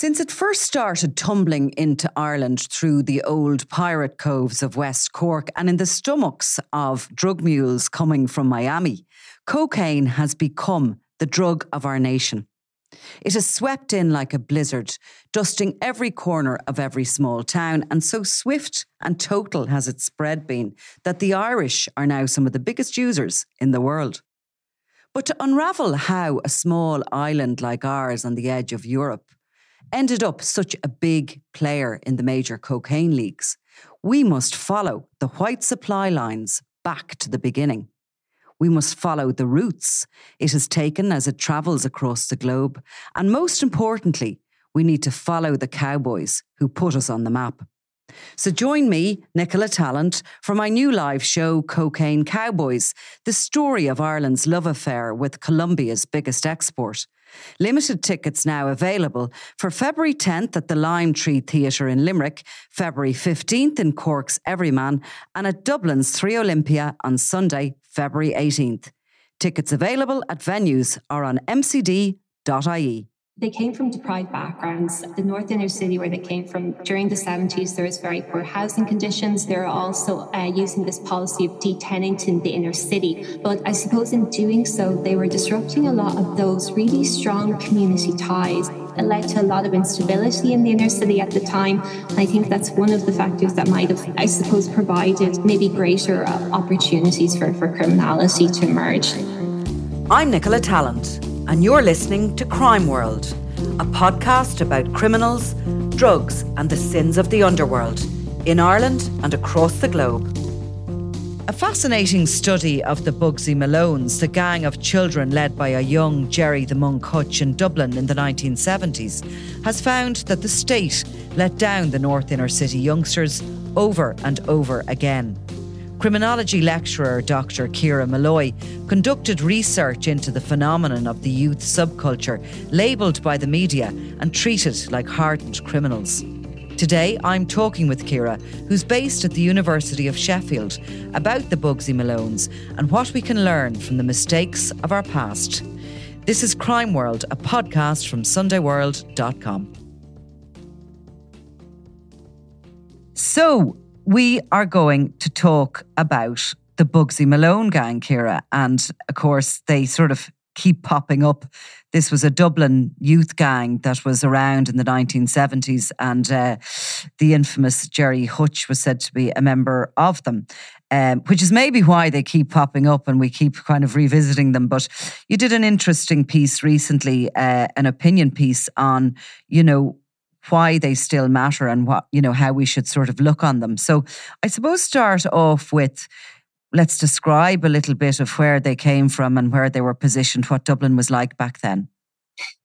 Since it first started tumbling into Ireland through the old pirate coves of West Cork and in the stomachs of drug mules coming from Miami, cocaine has become the drug of our nation. It has swept in like a blizzard, dusting every corner of every small town, and so swift and total has its spread been that the Irish are now some of the biggest users in the world. But to unravel how a small island like ours on the edge of Europe ended up such a big player in the major cocaine leagues, we must follow the white supply lines back to the beginning. We must follow the routes it has taken as it travels across the globe. And most importantly, we need to follow the cowboys who put us on the map. So join me, Nicola Tallant, for my new live show, Cocaine Cowboys, the story of Ireland's love affair with Colombia's biggest export. Limited tickets now available for February 10th at the Lime Tree Theatre in Limerick, February 15th in Cork's Everyman, and at Dublin's Three Olympia on Sunday, February 18th. Tickets available at venues or on mcd.ie. They came from deprived backgrounds. The North Inner City, where they came from during the 70s, there was very poor housing conditions. They're also uh, using this policy of detenanting the inner city. But I suppose in doing so, they were disrupting a lot of those really strong community ties. It led to a lot of instability in the inner city at the time. And I think that's one of the factors that might have, I suppose, provided maybe greater opportunities for, for criminality to emerge. I'm Nicola Tallant and you're listening to Crime World, a podcast about criminals, drugs, and the sins of the underworld in Ireland and across the globe. A fascinating study of the Bugsy Malones, the gang of children led by a young Gerry the Monk Hutch in Dublin in the 1970s, has found that the state let down the North Inner City youngsters over and over again. Criminology lecturer Dr. Ciara Molloy conducted research into the phenomenon of the youth subculture, labelled by the media and treated like hardened criminals. Today, I'm talking with Kira, who's based at the University of Sheffield, about the Bugsy Malones and what we can learn from the mistakes of our past. This is Crime World, a podcast from SundayWorld.com. So, we are going to talk about the Bugsy Malone gang, Ciara. And of course, they sort of keep popping up. This was a Dublin youth gang that was around in the 1970s, and uh, the infamous Gerry Hutch was said to be a member of them. Um, which is maybe why they keep popping up and we keep kind of revisiting them. But you did an interesting piece recently, uh, an opinion piece on, you know, why they still matter and what, you know, how we should sort of look on them. So I suppose start off with let's describe a little bit of where they came from and where they were positioned, what Dublin was like back then.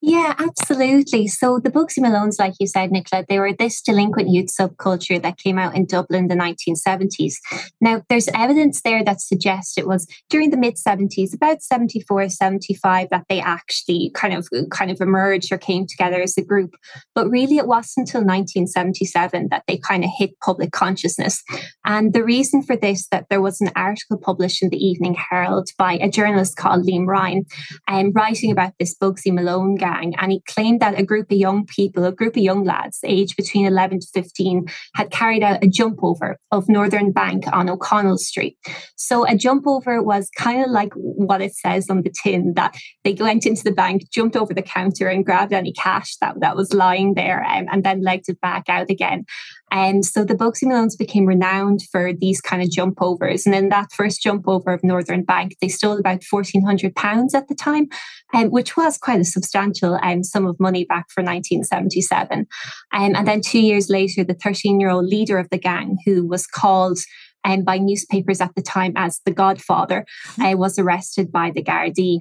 Yeah, absolutely. So the Bugsy Malones, like you said, Nicola, they were this delinquent youth subculture that came out in Dublin in the 1970s. Now, there's evidence there that suggests it was during the mid 70s, about 74, 75, that they actually kind of kind of emerged or came together as a group. But really, it wasn't until 1977 that they kind of hit public consciousness. And the reason for this that there was an article published in the Evening Herald by a journalist called Liam Ryan, um, writing about this Bugsy Malone gang. And he claimed that a group of young people, a group of young lads, aged between 11 to 15, had carried out a jump over of Northern Bank on O'Connell Street. So a jump over was kind of like what it says on the tin that they went into the bank, jumped over the counter, and grabbed any cash that, that was lying there um, and then legged it back out again. And so the Bugsy Malones became renowned for these kind of jump overs. And in that first jump over of Northern Bank, they stole about £1,400 at the time, um, which was quite a substantial um, sum of money back for 1977. Um, and then two years later, the 13 year old leader of the gang, who was called um, by newspapers at the time as the Godfather, uh, was arrested by the Gardaí.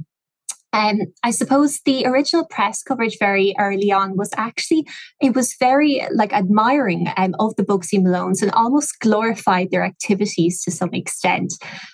Um, I suppose the original press coverage very early on was actually it was very like admiring um, of the Bugsy Malones and almost glorified their activities to some extent.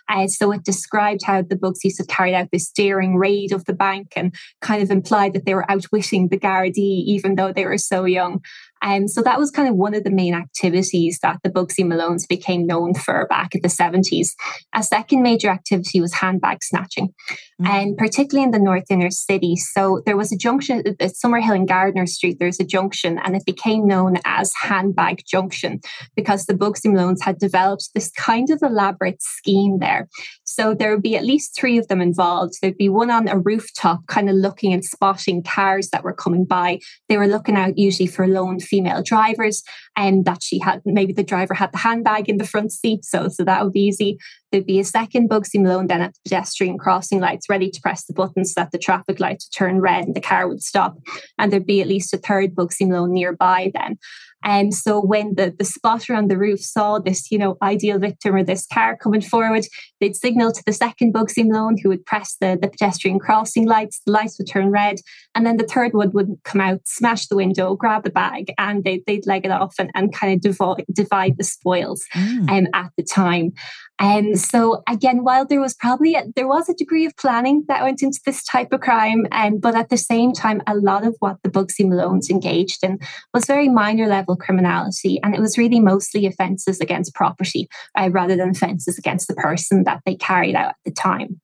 Uh, so it described how the Bugsies had carried out this daring raid of the bank and kind of implied that they were outwitting the Gardaí even though they were so young. Um, so that was kind of one of the main activities that the Bugsy Malones became known for back in the 70s. A second major activity was handbag snatching, mm-hmm. and particularly in the north inner city. So there was a junction at Summerhill and Gardner Street, there's a junction, and it became known as Handbag Junction because the Bugsy Malones had developed this kind of elaborate scheme there. So there would be at least three of them involved. There'd be one on a rooftop, kind of looking and spotting cars that were coming by. They were looking out usually for loaned female drivers and that she had maybe the driver had the handbag in the front seat so so that would be easy. There'd be a second Bugsy Malone then at the pedestrian crossing lights ready to press the buttons so that the traffic lights would turn red and the car would stop and there'd be at least a third Bugsy Malone nearby then and so when the, the spotter on the roof saw this, you know, ideal victim or this car coming forward, they'd signal to the second Bugsy Malone who would press the, the pedestrian crossing lights, the lights would turn red, and then the third one would come out, smash the window, grab the bag, and they, they'd leg it off and, and kind of divide, divide the spoils mm. um, at the time. And so again, while there was probably a, there was a degree of planning that went into this type of crime, um, but at the same time, a lot of what the Bugsy Malones engaged in was very minor level criminality, and it was really mostly offences against property uh, rather than offences against the person that they carried out at the time.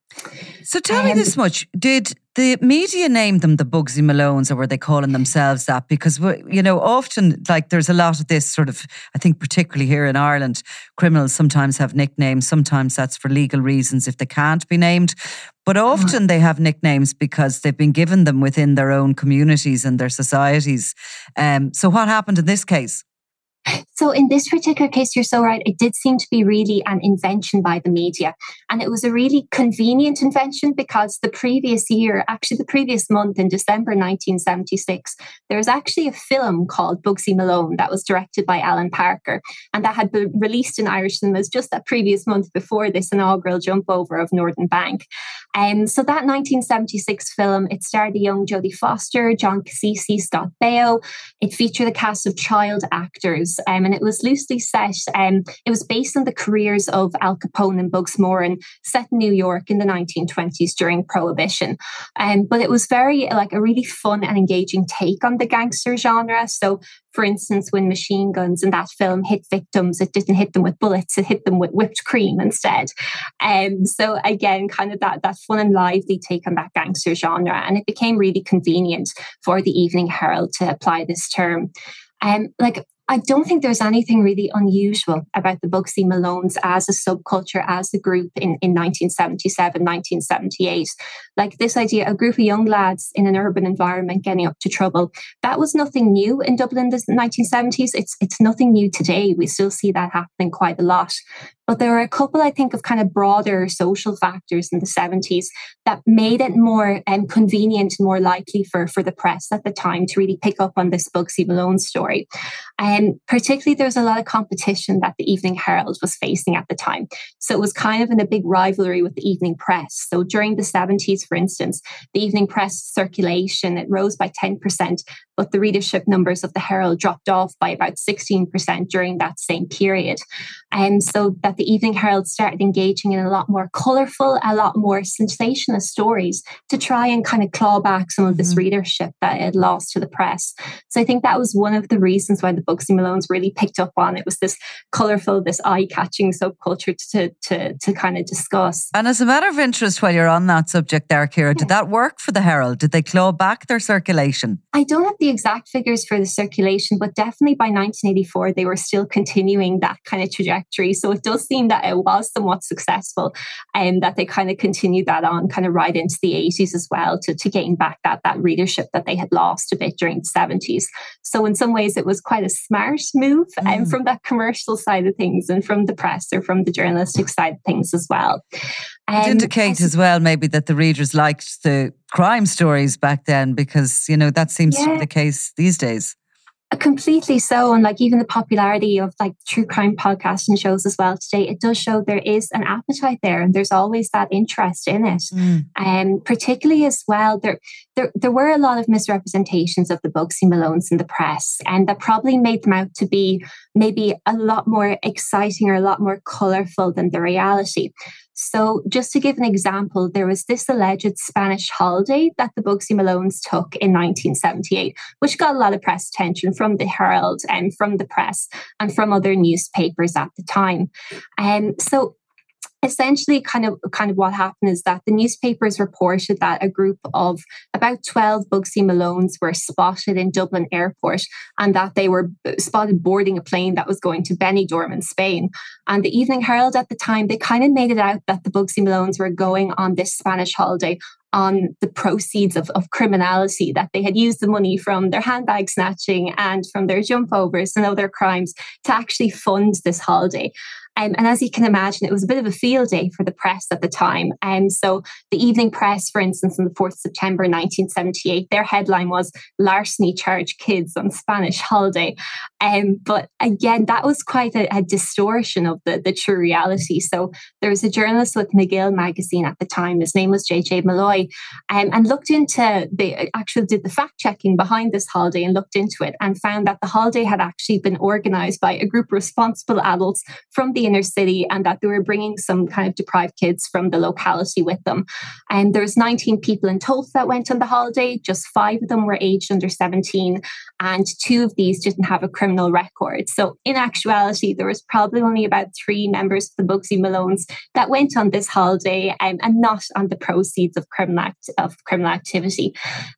So tell um, me this much: Did the media name them the Bugsy Malones, or were they calling themselves that? Because you know, often like there's a lot of this sort of. I think particularly here in Ireland, criminals sometimes have nicknames. Sometimes that's for legal reasons if they can't be named. But uh-huh. often they have nicknames because they've been given them within their own communities and their societies. Um, so what happened in this case? So, in this particular case, you're so right. It did seem to be really an invention by the media. And it was a really convenient invention because the previous year, actually, the previous month in December 1976, there was actually a film called Bugsy Malone that was directed by Alan Parker. And that had been released in Irish cinemas just that previous month before this inaugural jump over of Northern Bank. Um, so, that 1976 film, it starred the young Jodie Foster, John Cassisi, Scott Baio. It featured a cast of child actors um, and it was loosely set. Um, it was based on the careers of Al Capone and Bugs Moran, set in New York in the 1920s during Prohibition. Um, but it was very like a really fun and engaging take on the gangster genre. So, for instance, when machine guns in that film hit victims, it didn't hit them with bullets; it hit them with whipped cream instead. Um, so again, kind of that that fun and lively take on that gangster genre, and it became really convenient for the Evening Herald to apply this term. Um, like I don't think there's anything really unusual about the Bugsy Malones as a subculture, as a group in, in 1977, 1978. Like this idea, a group of young lads in an urban environment getting up to trouble, that was nothing new in Dublin in the 1970s. It's, it's nothing new today. We still see that happening quite a lot. But there were a couple, I think, of kind of broader social factors in the 70s that made it more um, convenient and more likely for, for the press at the time to really pick up on this Bugsy Malone story. And um, particularly, there was a lot of competition that the Evening Herald was facing at the time. So it was kind of in a big rivalry with the evening press. So during the 70s, for instance, the evening press circulation, it rose by 10%, but the readership numbers of the Herald dropped off by about 16% during that same period. And so that the Evening Herald started engaging in a lot more colourful, a lot more sensational stories to try and kind of claw back some of this mm-hmm. readership that it had lost to the press. So I think that was one of the reasons why the Bugsy Malones really picked up on it was this colourful, this eye-catching subculture to, to, to kind of discuss. And as a matter of interest, while you're on that subject there, Ciara, yeah. did that work for the Herald? Did they claw back their circulation? I don't have the exact figures for the circulation, but definitely by 1984, they were still continuing that kind of trajectory. So it does seem that it was somewhat successful and that they kind of continued that on kind of right into the 80s as well to, to gain back that, that readership that they had lost a bit during the 70s. So in some ways, it was quite a smart move um, mm. and from that commercial side of things and from the press or from the journalistic side of things as well. Um, it indicate as well maybe that the readers liked the crime stories back then because you know that seems yeah. to be the case these days. Completely so. And like even the popularity of like true crime podcasts and shows as well today, it does show there is an appetite there and there's always that interest in it. Mm. And um, particularly as well, there, there there were a lot of misrepresentations of the Bugsy Malones in the press, and that probably made them out to be maybe a lot more exciting or a lot more colorful than the reality. So, just to give an example, there was this alleged Spanish holiday that the Bugsy Malones took in 1978, which got a lot of press attention from the Herald and from the press and from other newspapers at the time. And um, so, essentially kind of kind of what happened is that the newspapers reported that a group of about 12 Bugsy Malones were spotted in Dublin airport and that they were spotted boarding a plane that was going to Benidorm in Spain. And the Evening Herald at the time, they kind of made it out that the Bugsy Malones were going on this Spanish holiday on the proceeds of, of criminality, that they had used the money from their handbag snatching and from their jump overs and other crimes to actually fund this holiday. Um, and as you can imagine, it was a bit of a field day for the press at the time. And um, so the evening press, for instance, on the 4th September 1978, their headline was Larceny Charge Kids on Spanish Holiday. Um, but again, that was quite a, a, distortion of the, the true reality. So there was a journalist with Magill magazine at the time. His name was JJ Malloy, um, and looked into the actually did the fact checking behind this holiday and looked into it and found that the holiday had actually been organized by a group of responsible adults from the inner city and that they were bringing some kind of deprived kids from the locality with them. And there was 19 people in total that went on the holiday. Just five of them were aged under 17 and two of these didn't have a criminal record. So in actuality, there was probably only about three members of the Bugsy Malones that went on this holiday um, and not on the proceeds of criminal act- of criminal activity.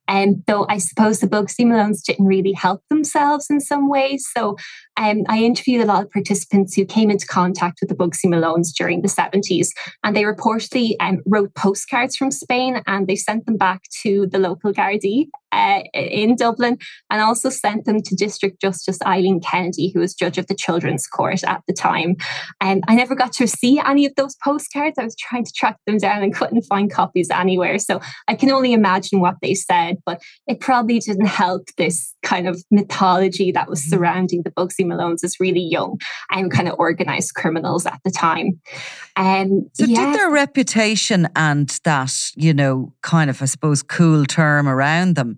And um, though I suppose the Bugsy Malones didn't really help themselves in some ways. So um, I interviewed a lot of participants who came into contact with the Bugsy Malones during the 70s, and they reportedly um, wrote postcards from Spain and they sent them back to the local Gardaí uh, in Dublin and also sent them to District Justice Eileen Kennedy, who was judge of the Children's Court at the time. And I never got to see any of those postcards. I was trying to track them down and couldn't find copies anywhere. So I can only imagine what they said, but it probably didn't help this kind of mythology that was mm-hmm. surrounding the Bugsy Malones as really young and kind of organized criminals at the time. Um, so yeah. did their reputation and that, you know, kind of, I suppose, cool term around them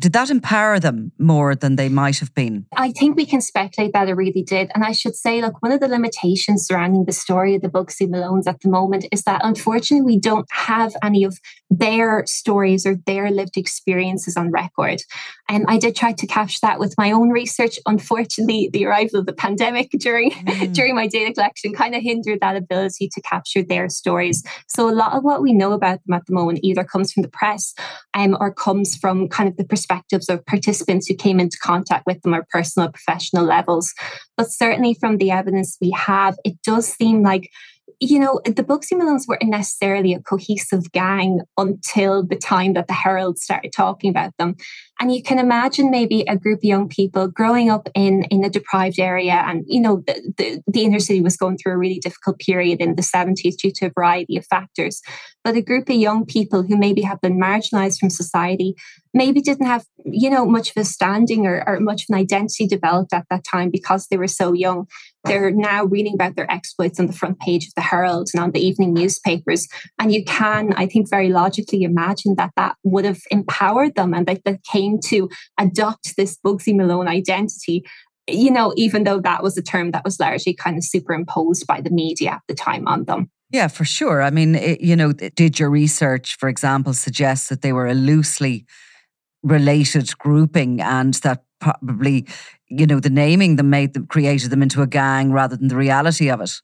did that empower them more than they might have been? I think we can speculate that it really did. And I should say, look, one of the limitations surrounding the story of the Bugsy Malones at the moment is that unfortunately we don't have any of their stories or their lived experiences on record. And I did try to capture that with my own research. Unfortunately, the arrival of the pandemic during mm. during my data collection kind of hindered that ability to capture their stories. So a lot of what we know about them at the moment either comes from the press um, or comes from kind of the perspective perspectives of participants who came into contact with them or personal professional levels. But certainly from the evidence we have, it does seem like you know, the Bugsy Malones weren't necessarily a cohesive gang until the time that the Herald started talking about them. And you can imagine maybe a group of young people growing up in, in a deprived area. And, you know, the, the, the inner city was going through a really difficult period in the 70s due to a variety of factors. But a group of young people who maybe have been marginalized from society, maybe didn't have, you know, much of a standing or, or much of an identity developed at that time because they were so young. They're now reading about their exploits on the front page of the Herald and on the evening newspapers. And you can, I think, very logically imagine that that would have empowered them and that they came to adopt this Bugsy Malone identity you know, even though that was a term that was largely kind of superimposed by the media at the time on them. Yeah, for sure. I mean, it, you know, did your research, for example, suggest that they were a loosely related grouping and that probably, you know, the naming them made them created them into a gang rather than the reality of it?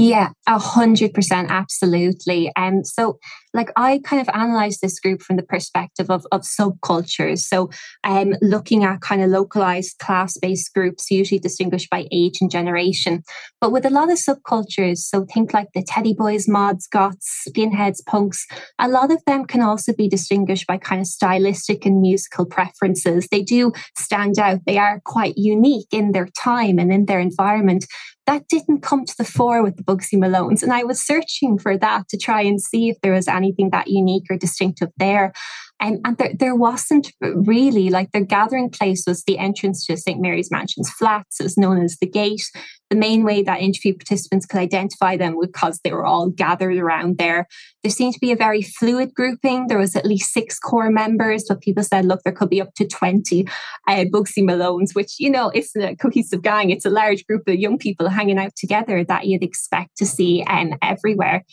Yeah, a hundred percent, absolutely. And um, so, like, I kind of analyze this group from the perspective of, of subcultures. So, um, looking at kind of localized class based groups, usually distinguished by age and generation. But with a lot of subcultures, so think like the teddy boys, mods, goths, skinheads, punks, a lot of them can also be distinguished by kind of stylistic and musical preferences. They do stand out, they are quite unique in their time and in their environment that didn't come to the fore with the Bugsy Malones. And I was searching for that to try and see if there was anything that unique or distinctive there. Um, and there, there wasn't really like their gathering place was the entrance to St. Mary's Mansion's flats. Was known as the gate. The main way that interview participants could identify them was because they were all gathered around there. There seemed to be a very fluid grouping. There was at least six core members, but people said, look, there could be up to 20 uh, Bugsy Malones, which, you know, it's a cohesive gang. It's a large group of young people hanging out together that you'd expect to see um, everywhere.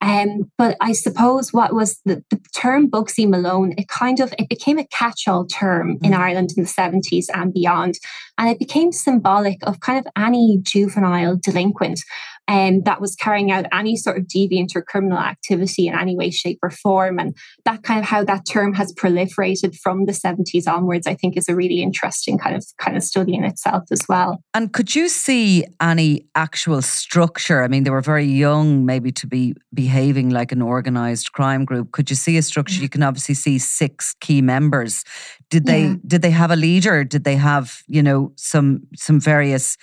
Um, but I suppose what was the, the term Bugsy Malone, it kind of it became a catch-all term mm-hmm. in Ireland in the 70s and beyond. And it became symbolic of kind of any juvenile delinquent um, that was carrying out any sort of deviant or criminal activity in any way, shape, or form. And that kind of how that term has proliferated from the 70s onwards, I think is a really interesting kind of kind of study in itself as well. And could you see any actual structure? I mean, they were very young, maybe to be behaving like an organized crime group. Could you see a structure? You can obviously see six key members. Did they yeah. did they have a leader? Did they have, you know, some some various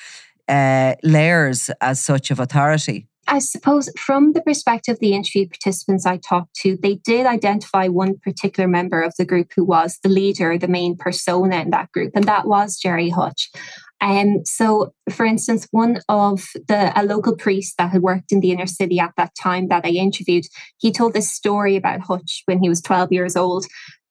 uh, layers as such of authority? I suppose from the perspective of the interview participants I talked to, they did identify one particular member of the group who was the leader, the main persona in that group, and that was Gerry Hutch. And um, so, for instance, one of the a local priest that had worked in the inner city at that time that I interviewed, he told this story about Hutch when he was 12 years old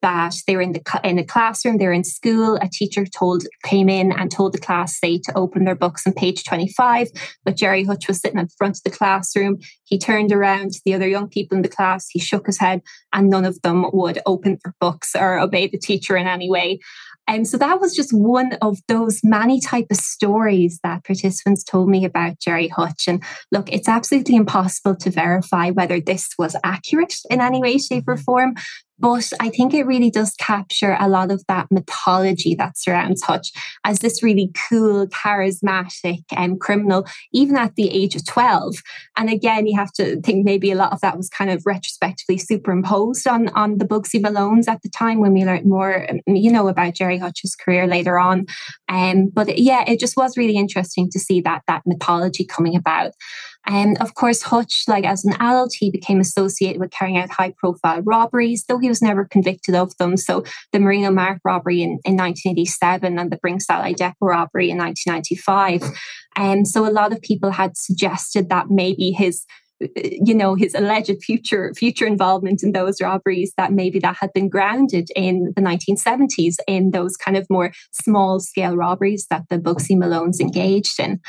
that they were in the in the classroom, they're in school. A teacher told came in and told the class say to open their books on page 25. But Gerry Hutch was sitting at the front of the classroom. He turned around to the other young people in the class. He shook his head, and none of them would open their books or obey the teacher in any way. And so that was just one of those many type of stories that participants told me about Gerry Hutch. And look, it's absolutely impossible to verify whether this was accurate in any way, shape, or mm-hmm. form. But I think it really does capture a lot of that mythology that surrounds Hutch as this really cool, charismatic um, criminal, even at the age of 12. And again, you have to think maybe a lot of that was kind of retrospectively superimposed on, on the Bugsy Malones at the time when we learned more, um, you know, about Gerry Hutch's career later on. Um, but yeah, it just was really interesting to see that that mythology coming about. And of course, Hutch, like as an adult, he became associated with carrying out high profile robberies, though he was never convicted of them. So the Marino Mart robbery in, in 1987 and the Brinks Allied Depot robbery in 1995. And so a lot of people had suggested that maybe his you know his alleged future future involvement in those robberies that maybe that had been grounded in the 1970s in those kind of more small scale robberies that the Bugsy Malones engaged in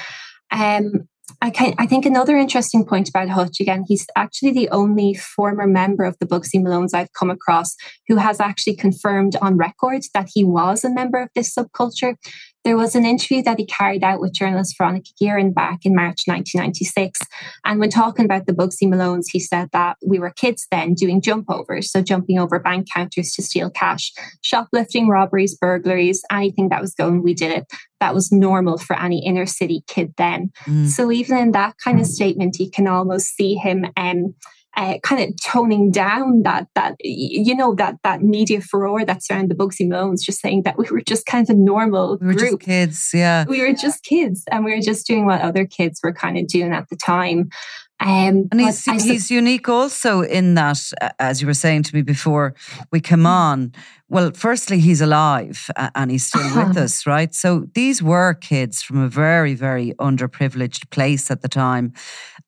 um, I, can, I think another interesting point about Hutch, again, he's actually the only former member of the Bugsy Malones I've come across who has actually confirmed on record that he was a member of this subculture. There was an interview that he carried out with journalist Veronica Guerin back in March 1996. And when talking about the Bugsy Malones, he said that we were kids then doing jump overs, so jumping over bank counters to steal cash, shoplifting, robberies, burglaries, anything that was going, we did it. That was normal for any inner city kid then. Mm. So even in that kind of statement, you can almost see him um, uh, kind of toning down that that you know that that media furore that's around the Bugsy Malones, just saying that we were just kind of a normal we were group. kids, yeah. We were just kids, and we were just doing what other kids were kind of doing at the time. Um, and he's, he's unique also in that, as you were saying to me before we come mm. on. Well, firstly, he's alive and he's still with us, right? So these were kids from a very, very underprivileged place at the time.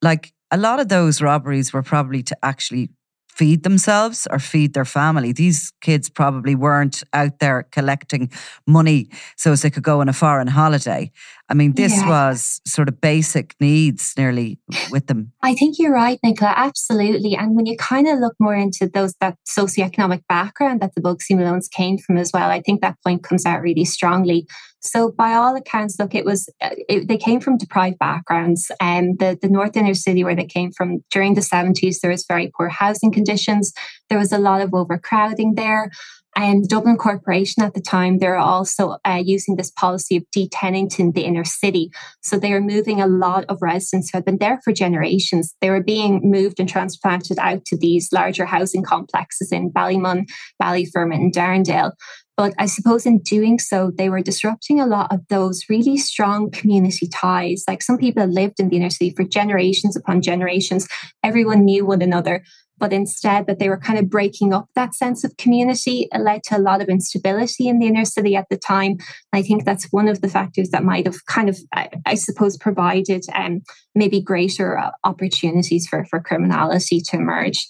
Like a lot of those robberies were probably to actually feed themselves or feed their family. These kids probably weren't out there collecting money so as they could go on a foreign holiday. I mean, this yeah. was sort of basic needs nearly with them. I think you're right, Nicola. Absolutely. And when you kind of look more into those that socioeconomic background that the Bugsy Malones came from as well, I think that point comes out really strongly. So, by all accounts, look, it was uh, it, they came from deprived backgrounds, and um, the the north inner city where they came from during the seventies, there was very poor housing conditions. There was a lot of overcrowding there. And Dublin Corporation at the time, they're also uh, using this policy of detenanting the inner city. So they are moving a lot of residents who had been there for generations. They were being moved and transplanted out to these larger housing complexes in Ballymun, Ballyfermot, and Darndale. But I suppose in doing so, they were disrupting a lot of those really strong community ties. Like some people lived in the inner city for generations upon generations. Everyone knew one another but instead that they were kind of breaking up that sense of community. It led to a lot of instability in the inner city at the time. I think that's one of the factors that might have kind of, I, I suppose, provided um, maybe greater uh, opportunities for, for criminality to emerge.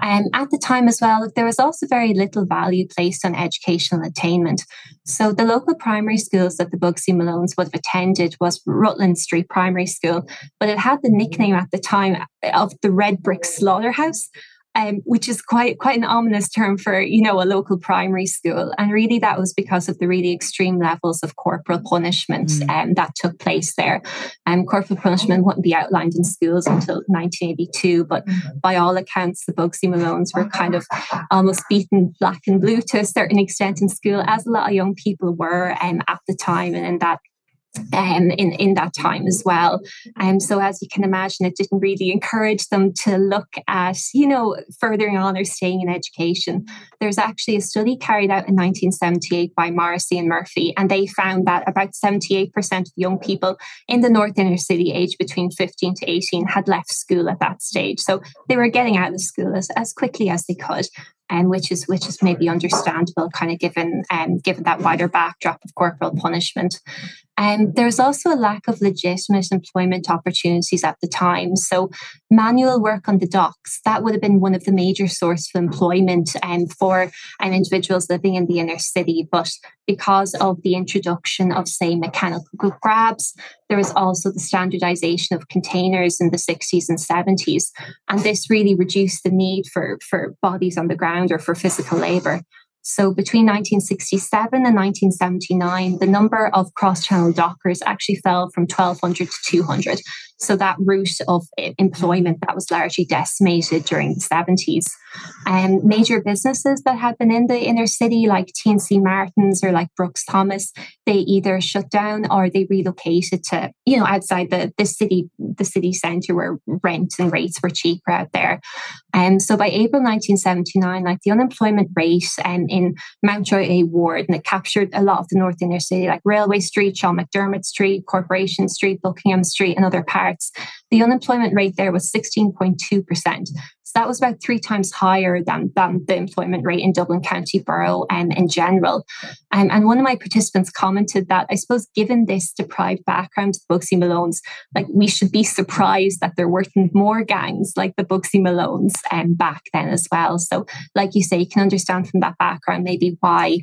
Um, at the time as well, there was also very little value placed on educational attainment. So the local primary schools that the Bugsy Malones would have attended was Rutland Street Primary School, but it had the nickname at the time of the Red Brick Slaughterhouse um, which is quite quite an ominous term for you know a local primary school. And really, that was because of the really extreme levels of corporal punishment mm. um, that took place there. Um, corporal punishment wouldn't be outlined in schools until 1982, but mm. by all accounts, the Bugsy Malones were kind of almost beaten black and blue to a certain extent in school, as a lot of young people were um, at the time, and in that um, in, in that time as well. Um, so as you can imagine, it didn't really encourage them to look at, you know, furthering on or staying in education. There's actually a study carried out in 1978 by Morrissey and Murphy, and they found that about 78% of young people in the North Inner City aged between 15 to 18 had left school at that stage. So they were getting out of school as, as quickly as they could and um, which is which is maybe understandable, kind of given um, given that wider backdrop of corporal punishment. And um, there's also a lack of legitimate employment opportunities at the time. So, manual work on the docks that would have been one of the major sources of employment um, for um, individuals living in the inner city. But because of the introduction of, say, mechanical grabs, there was also the standardization of containers in the 60s and 70s. And this really reduced the need for, for bodies on the ground or for physical labor. So between 1967 and 1979, the number of cross channel dockers actually fell from 1,200 to 200. So that route of employment that was largely decimated during the 70s. And um, major businesses that had been in the inner city, like TNC Martins or like Brooks Thomas, they either shut down or they relocated to, you know, outside the, the city, the city centre where rent and rates were cheaper out there. And um, so by April 1979, like the unemployment rate um, in Mountjoy A ward, and it captured a lot of the North Inner City, like Railway Street, Sean McDermott Street, Corporation Street, Buckingham Street, and other parts. The unemployment rate there was 16.2%. So that was about three times higher than, than the employment rate in Dublin County Borough um, in general. Um, and one of my participants commented that I suppose, given this deprived background, the Bugsy Malones, like we should be surprised that there weren't more gangs like the Bugsy Malones um, back then as well. So, like you say, you can understand from that background maybe why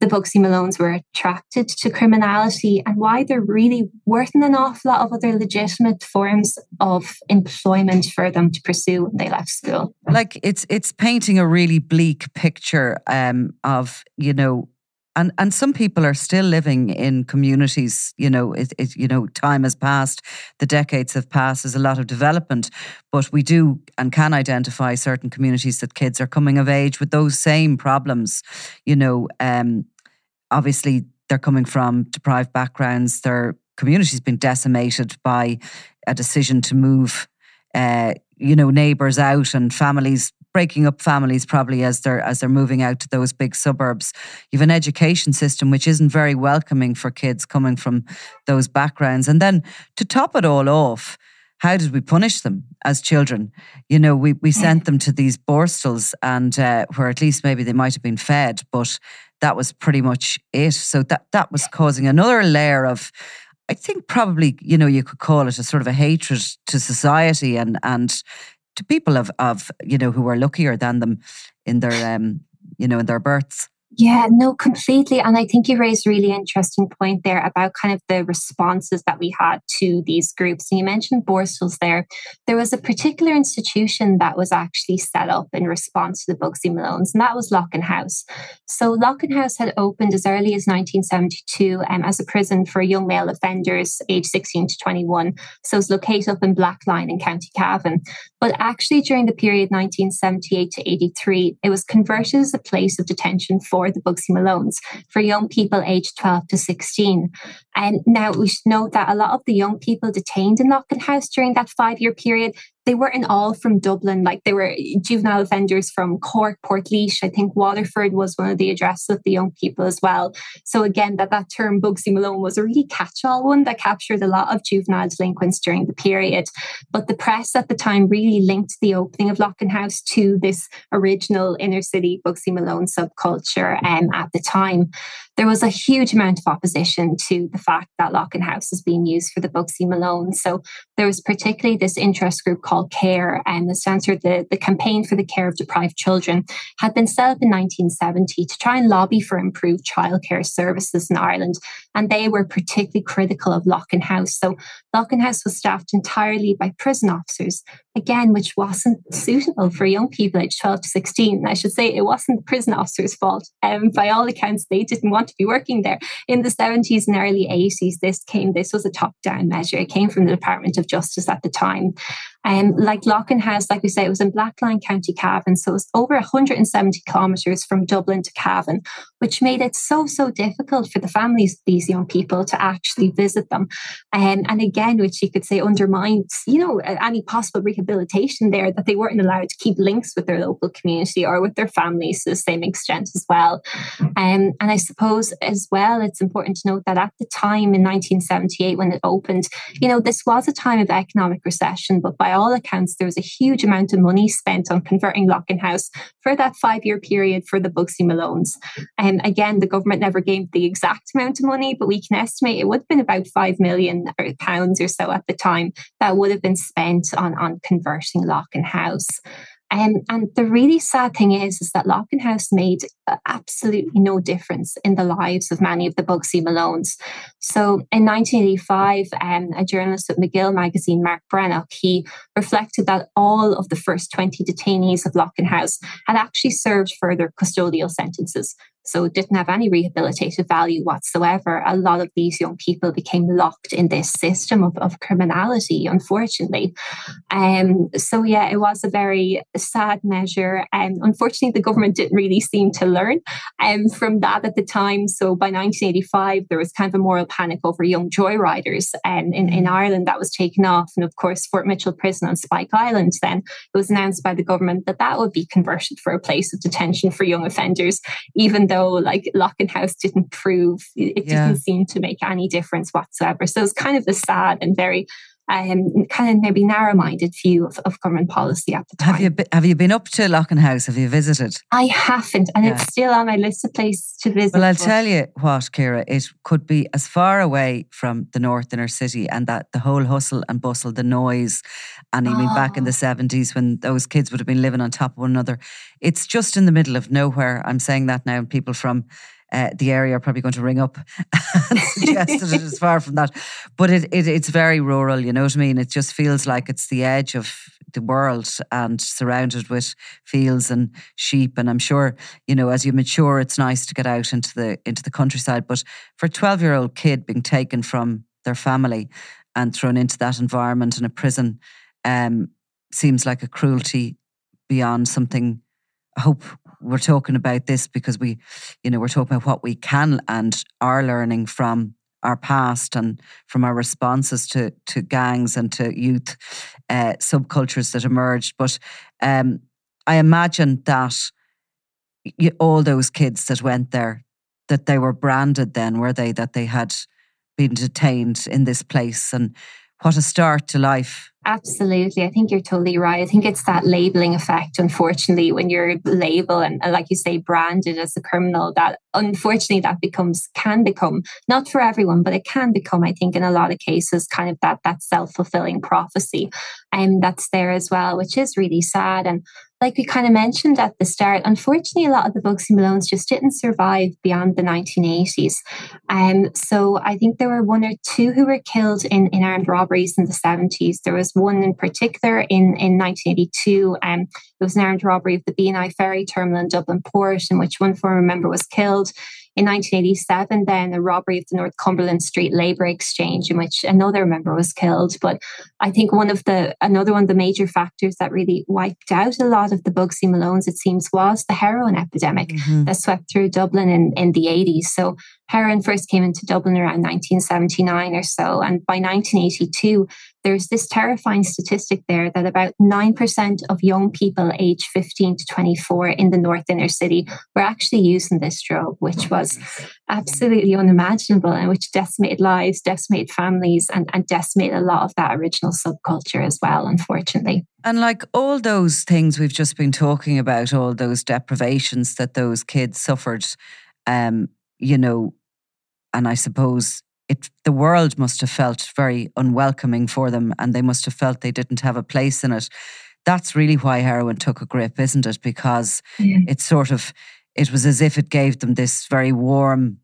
the Bugsy Malones were attracted to criminality and why there really weren't an awful lot of other legitimate forms of employment for them to pursue when they left school. Like it's it's painting a really bleak picture um, of you know and and some people are still living in communities you know it, it, you know time has passed the decades have passed there's a lot of development but we do and can identify certain communities that kids are coming of age with those same problems you know um, obviously they're coming from deprived backgrounds their community's been decimated by a decision to move uh, you know, neighbours out and families breaking up families probably as they're as they're moving out to those big suburbs. You have an education system which isn't very welcoming for kids coming from those backgrounds. And then to top it all off, how did we punish them as children? You know, we, we sent them to these borstals and uh, where at least maybe they might have been fed, but that was pretty much it. So that that was causing another layer of I think probably, you know, you could call it a sort of a hatred to society and and to people of of, you know, who are luckier than them in their um, you know, in their births. Yeah, no, completely. And I think you raised a really interesting point there about kind of the responses that we had to these groups. And you mentioned Borstals there. There was a particular institution that was actually set up in response to the Bugsy Malones, and that was Loughan House. So Loughan House had opened as early as 1972 um, as a prison for young male offenders aged 16 to 21. So it's located up in Blacklion in County Cavan. But actually, during the period 1978 to 83, it was converted as a place of detention for the Bugsy Malones for young people aged 12 to 16. And now we should note that a lot of the young people detained in Loughan House during that five year period, they weren't all from Dublin. Like they were juvenile offenders from Cork, Portlaoise. I think Waterford was one of the addresses of the young people as well. So again, that that term Bugsy Malone was a really catch-all one that captured a lot of juvenile delinquents during the period. But the press at the time really linked the opening of Loughan House to this original inner city Bugsy Malone subculture um, at the time. There was a huge amount of opposition to the fact that Loughan House was being used for the Bugsy Malone. So there was particularly this interest group called CARE, and the for the, the Campaign for the Care of Deprived Children, had been set up in 1970 to try and lobby for improved childcare services in Ireland. And they were particularly critical of Loughan House. So Loughan House was staffed entirely by prison officers, again, which wasn't suitable for young people aged 12 to 16. I should say it wasn't the prison officers' fault. Um, by all accounts, they didn't want to be working there. In the 70s and early 80s, this came, this was a top-down measure. It came from the Department of Justice at the time. Um, like Loughan House, like we say, it was in Blacklion, County Cavan. So it was over 170 kilometres from Dublin to Cavan, which made it so, so difficult for the families of these young people to actually visit them. Um, and again, which you could say undermines, you know, any possible rehabilitation there that they weren't allowed to keep links with their local community or with their families to the same extent as well. Um, and I suppose as well, it's important to note that at the time in 1978 when it opened, you know, this was a time of economic recession, but by all accounts, there was a huge amount of money spent on converting Loughan House for that five year period for the Bugsy Malones. And um, again, the government never gave the exact amount of money, but we can estimate it would have been about five million pounds or so at the time that would have been spent on, on converting Loughan House. And the really sad thing is, is that Loughan House made uh, absolutely no difference in the lives of many of the Bugsy Malones. So in 1985, um, a journalist at Magill magazine, Mark Brennock, he reflected that all of the first 20 detainees of Loughan House had actually served further custodial sentences, so it didn't have any rehabilitative value whatsoever. A lot of these young people became locked in this system of, of criminality, unfortunately. Um, so, yeah, it was a very sad measure. And um, unfortunately, the government didn't really seem to learn um, from that at the time. So, by 1985, there was kind of a moral panic over young joyriders um, in, in Ireland that was taken off. And of course, Fort Mitchell Prison on Spike Island, then it was announced by the government that that would be converted for a place of detention for young offenders, even though though like Loughan House didn't prove it yeah. didn't seem to make any difference whatsoever. So it's kind of a sad and very um, kind of maybe narrow-minded view of, of government policy at the time. Have you been, have you been up to House? Have you visited? I haven't, and yeah. it's still on my list of places to visit. Well, I'll tell you what, Ciara, it could be as far away from the north inner city, and that the whole hustle and bustle, the noise, and even oh. back in the ah. seventies when those kids would have been living on top of one another. It's just in the middle of nowhere. I'm saying that now, and people from uh, the area are probably going to ring up and suggest that it is far from that. But it, it it's very rural, you know what I mean? It just feels like it's the edge of the world and surrounded with fields and sheep. And I'm sure, you know, as you mature, it's nice to get out into the into the countryside. But for a 12 year old kid being taken from their family and thrown into that environment in a prison um, seems like a cruelty beyond something. I hope we're talking about this because we, you know, we're talking about what we can and are learning from our past and from our responses to to gangs and to youth uh, subcultures that emerged. But um, I imagine that all those kids that went there, that they were branded then, were they? That they had been detained in this place and what a start to life. Absolutely. I think you're totally right. I think it's that labeling effect, unfortunately, when you're labeled and, like you say, branded as a criminal, that unfortunately that becomes, can become, not for everyone, but it can become, I think, in a lot of cases, kind of that that self-fulfilling prophecy. And um, that's there as well, which is really sad. And like we kind of mentioned at the start, unfortunately, a lot of the Bugsy Malones just didn't survive beyond the 1980s. Um, so I think there were one or two who were killed in, in armed robberies in the 70s. There was one in particular in, in 1982. Um, it was an armed robbery of the B&I ferry terminal in Dublin Port, in which one former member was killed. In 1987, then a robbery of the North Cumberland Street Labour Exchange, in which another member was killed. But I think one of the another one of the major factors that really wiped out a lot of the Bugsy Malones, it seems, was the heroin epidemic mm-hmm. that swept through Dublin in, in the 80s. So heroin first came into Dublin around 1979 or so. And by 1982, there's this terrifying statistic there that about 9% of young people aged 15 to 24 in the North Inner City were actually using this drug, which was absolutely unimaginable and which decimated lives, decimated families, and, and decimated a lot of that original subculture as well, unfortunately. And like all those things we've just been talking about, all those deprivations that those kids suffered, um, you know, and I suppose it the world must have felt very unwelcoming for them and they must have felt they didn't have a place in it that's really why heroin took a grip isn't it because yeah. it sort of it was as if it gave them this very warm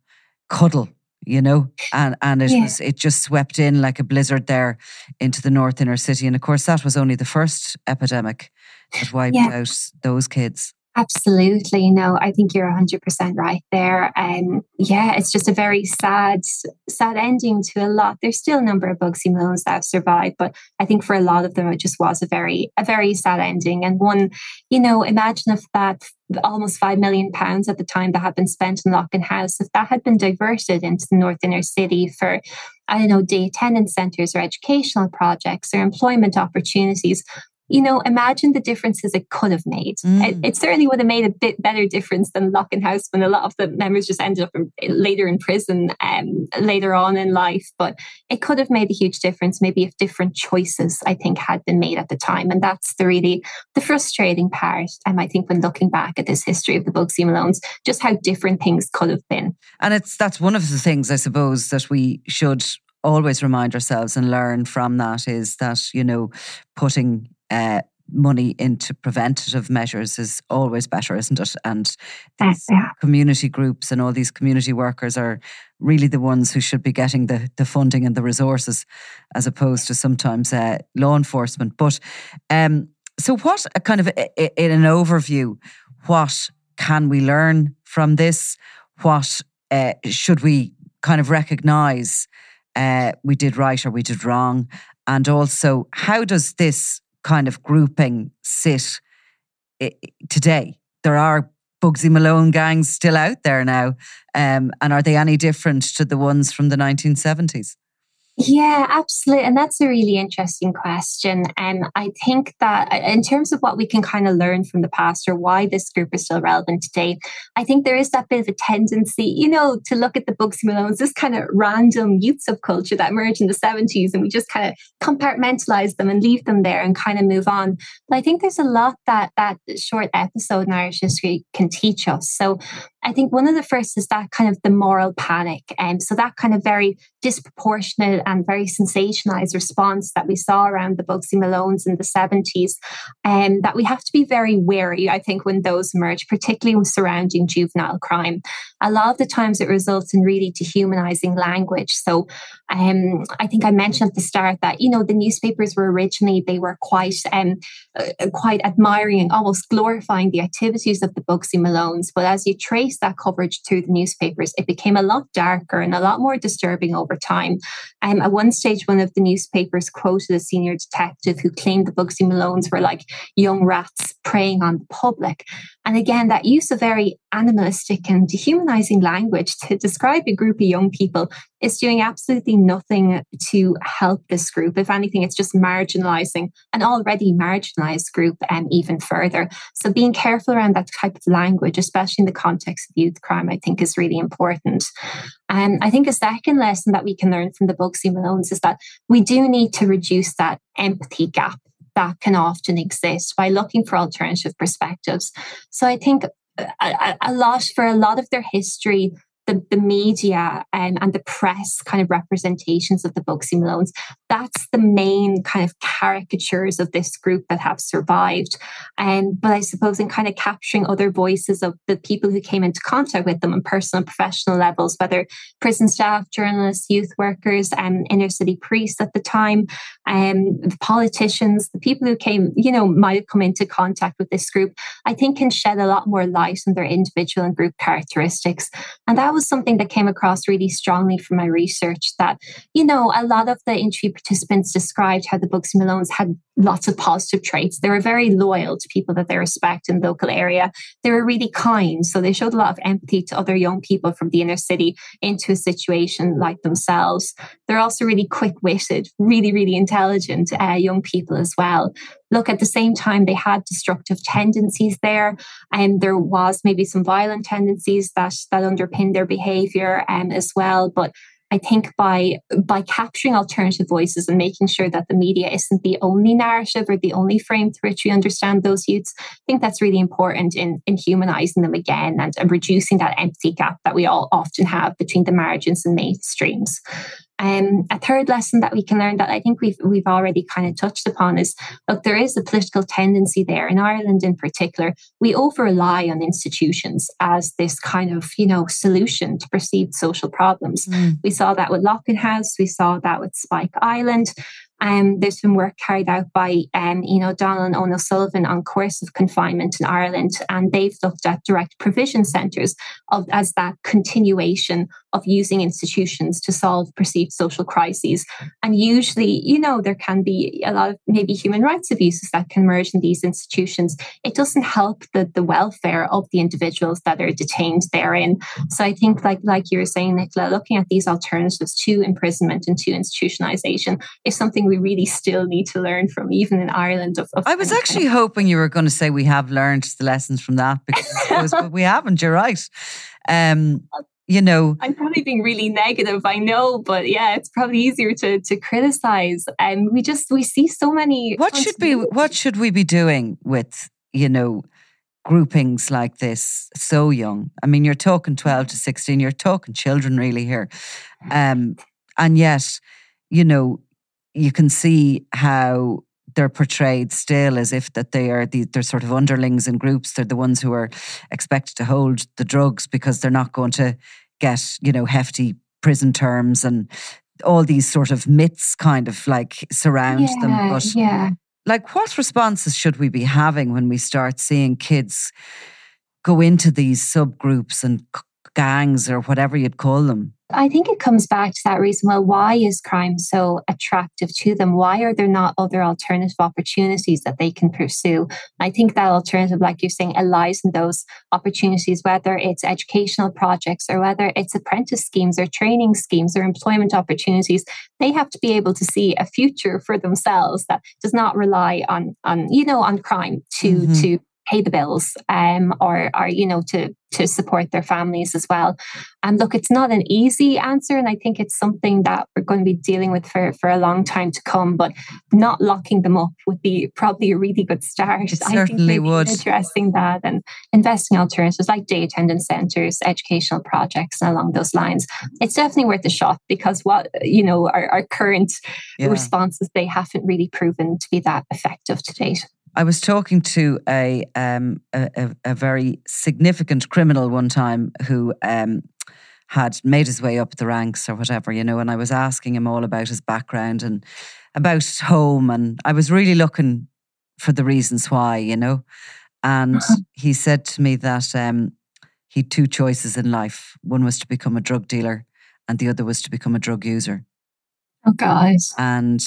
cuddle you know and and it yeah. was it just swept in like a blizzard there into the north inner city and of course that was only the first epidemic that wiped yeah. out those kids Absolutely. No, I think you're 100% right there. And um, yeah, it's just a very sad, sad ending to a lot. There's still a number of Bugsy Malones that have survived, but I think for a lot of them, it just was a very, a very sad ending. And one, you know, imagine if that almost five million pounds at the time that had been spent in Loughan House, if that had been diverted into the North Inner City for I don't know, day attendance centres or educational projects or employment opportunities, you know, imagine the differences it could have made. Mm. It, it, certainly would have made a bit better difference than Loughan House when a lot of the members just ended up in, later in prison um, later on in life. But it could have made a huge difference, maybe if different choices, I think, had been made at the time. And that's the really the frustrating part. Um, I think when looking back at this history of the Bugsy Malones, just how different things could have been. And it's that's one of the things I suppose that we should always remind ourselves and learn from that is that you know putting uh, money into preventative measures is always better, isn't it? And these yeah. community groups and all these community workers are really the ones who should be getting the, the funding and the resources as opposed to sometimes uh, law enforcement. But um, so, what a kind of in an overview, what can we learn from this? What uh, should we kind of recognize uh, we did right or we did wrong? And also, how does this kind of grouping sit today. There are Bugsy Malone gangs still out there now. Um, and are they any different to the ones from the 1970s? Yeah, absolutely. And that's a really interesting question. And um, I think that uh, in terms of what we can kind of learn from the past or why this group is still relevant today, I think there is that bit of a tendency, you know, to look at the Bugsy Malones, this kind of random youth subculture that emerged in the 70s, and we just kind of compartmentalize them and leave them there and kind of move on. But I think there's a lot that that short episode in Irish history can teach us. So I think one of the first is that kind of the moral panic. And um, so that kind of very disproportionate and very sensationalized response that we saw around the Bugsy Malones in the 70s, and um, that we have to be very wary, I think, when those emerge, particularly surrounding juvenile crime. A lot of the times it results in really dehumanizing language. So um, I think I mentioned at the start that, you know, the newspapers were originally, they were quite, um, uh, quite admiring almost glorifying the activities of the Bugsy Malones. But as you trace that coverage through the newspapers, it became a lot darker and a lot more disturbing over time. Um, at one stage, one of the newspapers quoted a senior detective who claimed the Bugsy Malones were like young rats preying on the public. And again, that use of very animalistic and dehumanizing language to describe a group of young people is doing absolutely nothing to help this group. If anything, it's just marginalizing an already marginalized group um, even further. So being careful around that type of language, especially in the context of youth crime, I think is really important. And I think a second lesson that we can learn from the Bugsy Malones is that we do need to reduce that empathy gap that can often exist by looking for alternative perspectives. So I think a, a, lot for a lot of their history, the, the media and, and the press kind of representations of the Bugsy Malones, that's the main kind of caricatures of this group that have survived. Um, but I suppose in kind of capturing other voices of the people who came into contact with them on personal and professional levels, whether prison staff, journalists, youth workers, and um, inner city priests at the time, um, the politicians, the people who came, you know, might have come into contact with this group, I think can shed a lot more light on their individual and group characteristics. And that was something that came across really strongly from my research that, you know, a lot of the interview participants described how the Bugsy Malones had lots of positive traits. They were very loyal to people that they respect in the local area. They were really kind. So they showed a lot of empathy to other young people from the inner city into a situation like themselves. They're also really quick witted, really, really intelligent uh, young people as well. Look, at the same time, they had destructive tendencies there, and there was maybe some violent tendencies that that underpinned their behavior um, as well. But I think by by capturing alternative voices and making sure that the media isn't the only narrative or the only frame through which we understand those youths, I think that's really important in, in humanizing them again and, and reducing that empathy gap that we all often have between the margins and mainstreams. Um, a third lesson that we can learn that I think we've we've already kind of touched upon is look, there is a political tendency there in Ireland in particular. We over rely on institutions as this kind of you know solution to perceived social problems. Mm. We saw that with Loughan House. We saw that with Spike Island. Um, there's been work carried out by um, you know O'Donnell and Eoin O'Sullivan on coercive confinement in Ireland, and they've looked at direct provision centres of as that continuation of using institutions to solve perceived social crises. And usually, you know, there can be a lot of maybe human rights abuses that can emerge in these institutions. It doesn't help the, the welfare of the individuals that are detained therein. So I think, like like you were saying, Nicola, looking at these alternatives to imprisonment and to institutionalization is something we really still need to learn from, even in Ireland. Of, of I was actually hoping you were going to say we have learned the lessons from that because we haven't. You're right. Um, you know i'm probably being really negative i know but yeah it's probably easier to to criticize. And we just we see so many what should be what should we be doing with you know groupings like this so young? I mean you're talking 12 to 16 you're talking children really here. Um and yet you know you can see how they're portrayed still as if that they are the, they're sort of underlings in groups. They're the ones who are expected to hold the drugs because they're not going to get, you know, hefty prison terms and all these sort of myths kind of like surround yeah, them. But yeah. like what responses should we be having when we start seeing kids go into these subgroups and gangs or whatever you'd call them? I think it comes back to that reason. Well, why is crime so attractive to them? Why are there not other alternative opportunities that they can pursue? I think that alternative, like you're saying, lies in those opportunities, whether it's educational projects or whether it's apprentice schemes or training schemes or employment opportunities. They have to be able to see a future for themselves that does not rely on, on you know, on crime to mm-hmm. to pay the bills um, or, or, you know, to, to support their families as well. And look, it's not an easy answer. And I think it's something that we're going to be dealing with for, for a long time to come, but not locking them up would be probably a really good start. It certainly would. Addressing that and investing alternatives like day attendance centres, educational projects, and along those lines. It's definitely worth a shot because what, you know, our, our current yeah. responses, they haven't really proven to be that effective to date. I was talking to a, um, a, a very significant criminal one time who um, had made his way up the ranks or whatever, you know, and I was asking him all about his background and about home, and I was really looking for the reasons why, you know. And uh-huh. he said to me that um, he had two choices in life. One was to become a drug dealer, and the other was to become a drug user. Oh, guys. And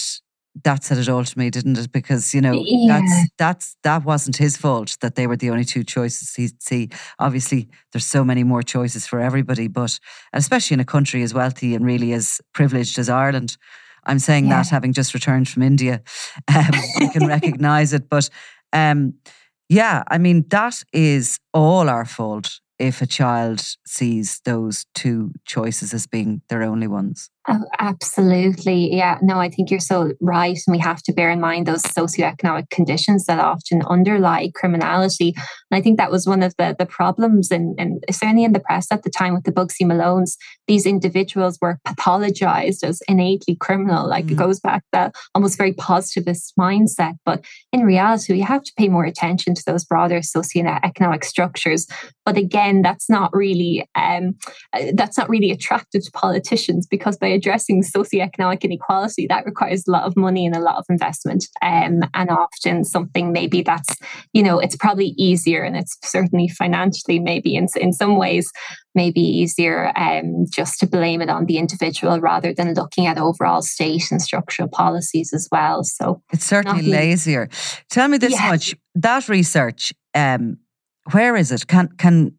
that said it all to me, didn't it? Because you know yeah. that's that's that wasn't his fault that they were the only two choices he'd see. Obviously, there's so many more choices for everybody, but especially in a country as wealthy and really as privileged as Ireland. I'm saying yeah. that having just returned from India, um, I can recognise it. But um, yeah, I mean that is all our fault if a child sees those two choices as being their only ones. Oh, absolutely. Yeah. No, I think you're so right. And we have to bear in mind those socioeconomic conditions that often underlie criminality. And I think that was one of the, the problems, and certainly in the press at the time with the Bugsy Malones, these individuals were pathologized as innately criminal. Like mm. it goes back to that almost very positivist mindset. But in reality, you have to pay more attention to those broader socioeconomic structures. But again, that's not really um, uh, that's not really attractive to politicians because by addressing socioeconomic inequality, that requires a lot of money and a lot of investment. Um, and often something maybe that's, you know, it's probably easier and it's certainly financially, maybe in, in some ways, maybe easier um, just to blame it on the individual rather than looking at overall state and structural policies as well. So it's certainly lazier. Tell me this yeah. much that research, um, where is it? Can, can,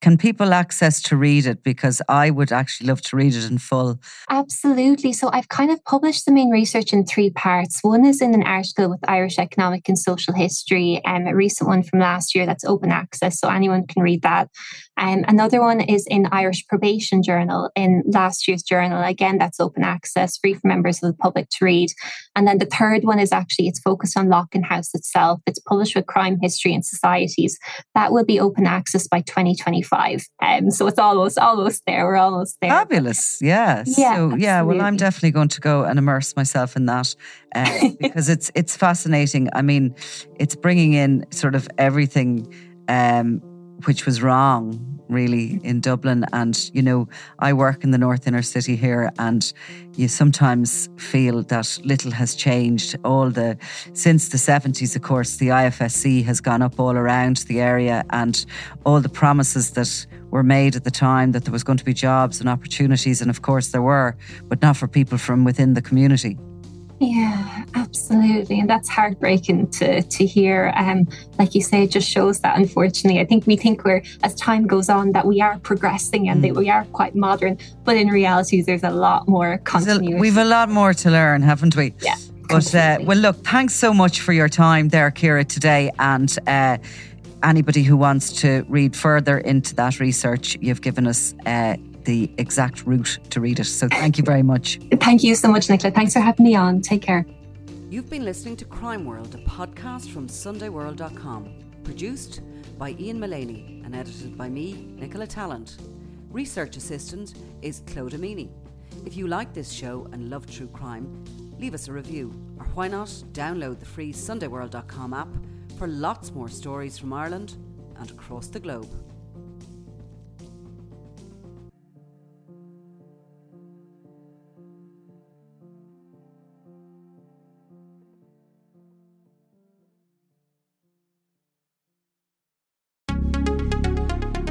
can people access to read it? Because I would actually love to read it in full. Absolutely. So I've kind of published the main research in three parts. One is in an article with Irish Economic and Social History, um, a recent one from last year that's open access, so anyone can read that. Um, another one is in Irish Probation Journal in last year's journal. Again, that's open access, free for members of the public to read. And then the third one is actually it's focused on Loughan House itself. It's published with Crime History and Societies. That will be open access by 2025. Um, so it's almost almost there. We're almost there. Fabulous. Yeah. Yeah. So, yeah. Well, I'm definitely going to go and immerse myself in that uh, because it's it's fascinating. I mean, it's bringing in sort of everything. Um, which was wrong really in Dublin. And, you know, I work in the North Inner City here, and you sometimes feel that little has changed. All the, since the 70s, of course, the IFSC has gone up all around the area, and all the promises that were made at the time that there was going to be jobs and opportunities. And of course, there were, but not for people from within the community. Yeah, absolutely. And that's heartbreaking to to hear. Um, like you say, it just shows that unfortunately, I think we think we're as time goes on that we are progressing and mm. that we are quite modern, but in reality there's a lot more continuity. We've a lot more to learn, haven't we? Yeah. But uh, well, look, thanks so much for your time there, Ciara, today, and. Uh, anybody who wants to read further into that research you've given us, uh, the exact route to read it. So thank you very much. Thank you so much, Nicola. Thanks for having me on. Take care. You've been listening to Crime World, a podcast from SundayWorld.com, produced by Ian Mullaney and edited by me, Nicola Tallant. Research assistant is Claude Amini. If you like this show and love true crime, leave us a review, or why not download the free SundayWorld.com app for lots more stories from Ireland and across the globe.